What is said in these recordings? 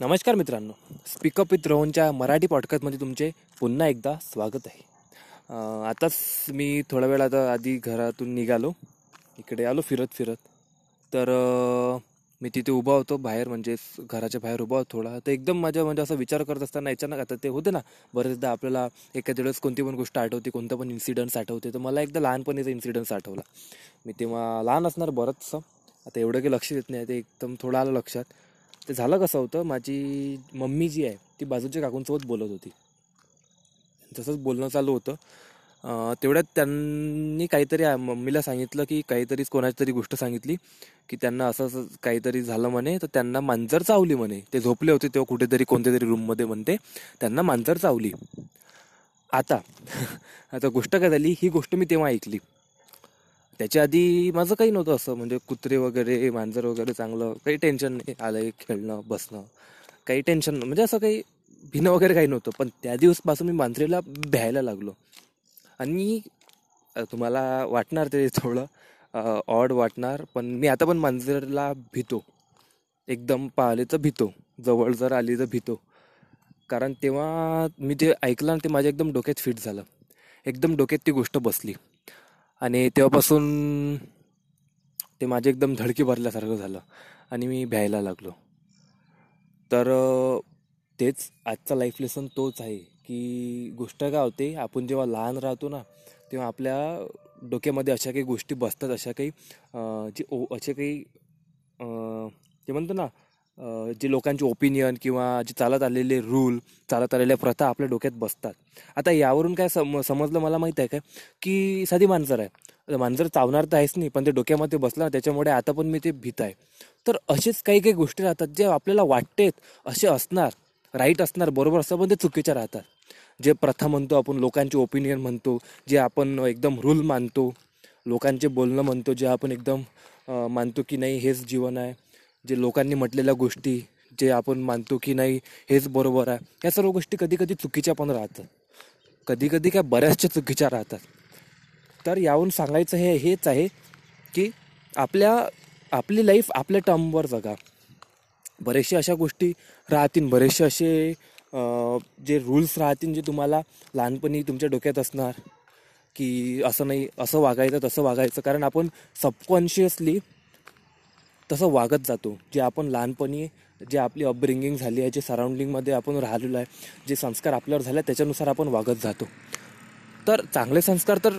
नमस्कार मित्रांनो. Speak up with रोहनच्या मराठी पॉडकास्टमध्ये तुमचे पुन्हा एकदा स्वागत आहे. आताच मी थोड्या वेळ आता आधी घरातून निघालो. इकडे आलो फिरत फिरत. तर मी तिथे उभा होतो बाहेर म्हणजे घराच्या बाहेर उभा होतो थोडा. तर एकदम माझ्या म्हणजे असा विचार करत असताना अचानक आता ते होते ना बरेचदा आपल्याला एखाद्या वेळेस कोणती पण गोष्ट आठवते कोणता पण इन्सिडन्स आठवते. तर मला एकदा लहानपणीचा इन्सिडन्स आठवला. मी तेव्हा लहान असणार बरंचसं. आता एवढं काही लक्ष देत नाही ते एकदम थोडं आलं लक्षात. ते झालं कसं होतं माझी मम्मी जी आहे ती बाजूच्या काकूंसोबत बोलत होती. तसंच बोलणं चालू होतं. तेवढ्यात त्यांनी काहीतरी मम्मीला सांगितलं की काहीतरीच कोणाची तरी गोष्ट सांगितली की त्यांना असं असं काहीतरी झालं म्हणे तर त्यांना मांजर चावली म्हणे. ते झोपले होते तेव्हा कुठेतरी कोणत्या तरी रूममध्ये म्हणते त्यांना मांजर चावली. आता आता गोष्ट काय झाली ही गोष्ट मी तेव्हा ऐकली. त्याच्या आधी माझं काही नव्हतं असं. म्हणजे कुत्रे वगैरे मांजर वगैरे चांगलं काही टेन्शन नाही. आलंय खेळणं बसणं. काही टेन्शन म्हणजे असं काही भिनं वगैरे काही नव्हतं. पण त्या दिवसपासून मी मांजरीला भ्यायला लागलो. आणि तुम्हाला वाटणार ते थोडं ऑड वाटणार पण मी आता पण मांजरला भीतो. एकदम पाहिले तर भीतो. जवळ जर आली तर भीतो. कारण तेव्हा मी जे ऐकलं ते माझ्या एकदम डोक्यात फिट झालं. एकदम डोक्यात ती गोष्ट बसली. आणि तेव्हापासून ते माझे एकदम धडकी भरल्यासारखं झालं आणि मी भ्यायला लागलो. तर तेच आजचा लाईफ लेसन तोच आहे की गोष्ट काय होते आपण जेव्हा लहान राहतो ना तेव्हा आपल्या डोक्यामध्ये अशा काही गोष्टी बसतात अशा काही जे ओ असे काही ते म्हणतो ना जे लोकांचे ओपिनियन किंवा जे चालत आलेले रूल चालत आलेल्या प्रथा आपल्या डोक्यात बसतात. आता यावरून काय सम समजलं मला माहीत आहे काय की साधी मांजर आहे. मांजर चावणार तर आहेच नाही पण ते डोक्यामध्ये बसलं त्याच्यामुळे आता पण मी ते भीत आहे. तर असेच काही काही गोष्टी राहतात जे आपल्याला वाटतेत असे असणार राईट असणार बरोबर असतं पण ते चुकीच्या राहतात. जे प्रथा म्हणतो आपण लोकांचे ओपिनियन म्हणतो जे आपण एकदम रूल मानतो लोकांचे बोलणं म्हणतो जे आपण एकदम मानतो की नाही हेच जीवन आहे. जे लोकांनी म्हटलेल्या गोष्टी जे आपण मानतो की नाही हेच बरोबर आहे. या सर्व गोष्टी कधी कधी चुकीच्या पण राहतात. कधी कधी काय बऱ्याचशा चुकीच्या राहतात. तर यावरून सांगायचं हे हेच आहे की आपल्या आपली लाईफ आपल्या टर्मवर जगा. बरेचसे अशा गोष्टी राहतील. बरेचसे असे जे रूल्स राहतील जे तुम्हाला लहानपणी तुमच्या डोक्यात असणार. की असं नाही असं वागायचं तसं वागायचं. कारण आपण सबकॉन्शियसली तसं वागत जातो. जे आपण लहानपणी जे आपली अपब्रिंगिंग झाली आहे जे सराउंडिंगमध्ये आपण राहिलेलो आहे जे संस्कार आपल्यावर झाले त्याच्यानुसार आपण वागत जातो. तर चांगले संस्कार तर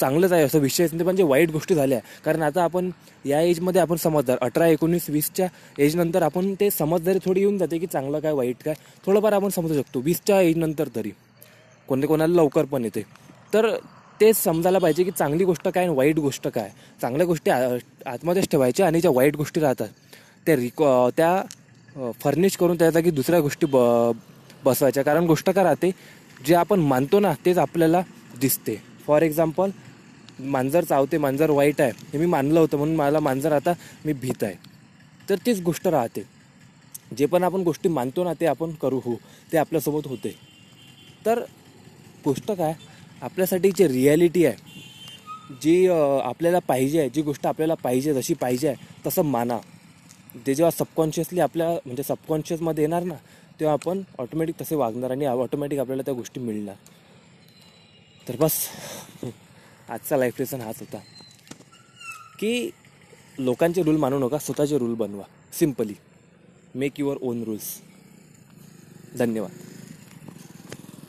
चांगलंच आहे असं विषयच नाही पण जे वाईट गोष्टी झाल्या कारण आता आपण या एजमध्ये आपण समजदार अठरा एकोणीस वीसच्या एजनंतर आपण ते समजदारी थोडी येऊन जाते की चांगलं काय वाईट काय थोडंफार आपण समजू शकतो. वीसच्या एजनंतर तरी. कोणते कोणाला लवकर पण येते. तर तेच समजायला पाहिजे की चांगली गोष्ट काय आणि वाईट गोष्ट काय. चांगल्या गोष्टी आ- आतमध्येच ठेवायच्या आणि ज्या वाईट गोष्टी राहतात त्या रिक त्या फर्निश करून त्या जागी दुसऱ्या गोष्टी ब बसवायच्या. कारण गोष्ट काय राहते जे आपण मानतो ना तेच आपल्याला दिसते. फॉर एक्झाम्पल मांजर चावते मांजर वाईट आहे हे मी मानलं होतं म्हणून मला मांजर आता मी भीत आहे. तर तीच गोष्ट राहते. जे पण आपण गोष्टी मानतो ना ते आपण करू हो ते आपल्यासोबत होते. तर गोष्ट काय आपल्यासाठी जे रिॲलिटी आहे जी आपल्याला पाहिजे आहे जी गोष्ट आपल्याला पाहिजे जशी पाहिजे आहे तसं माना. ते जेव्हा सबकॉन्शियसली आपल्या म्हणजे सबकॉन्शियसमध्ये येणार ना तेव्हा आपण ऑटोमॅटिक तसे वागणार आणि ऑटोमॅटिक आपल्याला त्या गोष्टी मिळणार. तर बस आजचा लाईफ लेसन हाच होता. की लोकांचे रूल मानू नका स्वतःचे रूल बनवा. Simply make your own rules धन्यवाद.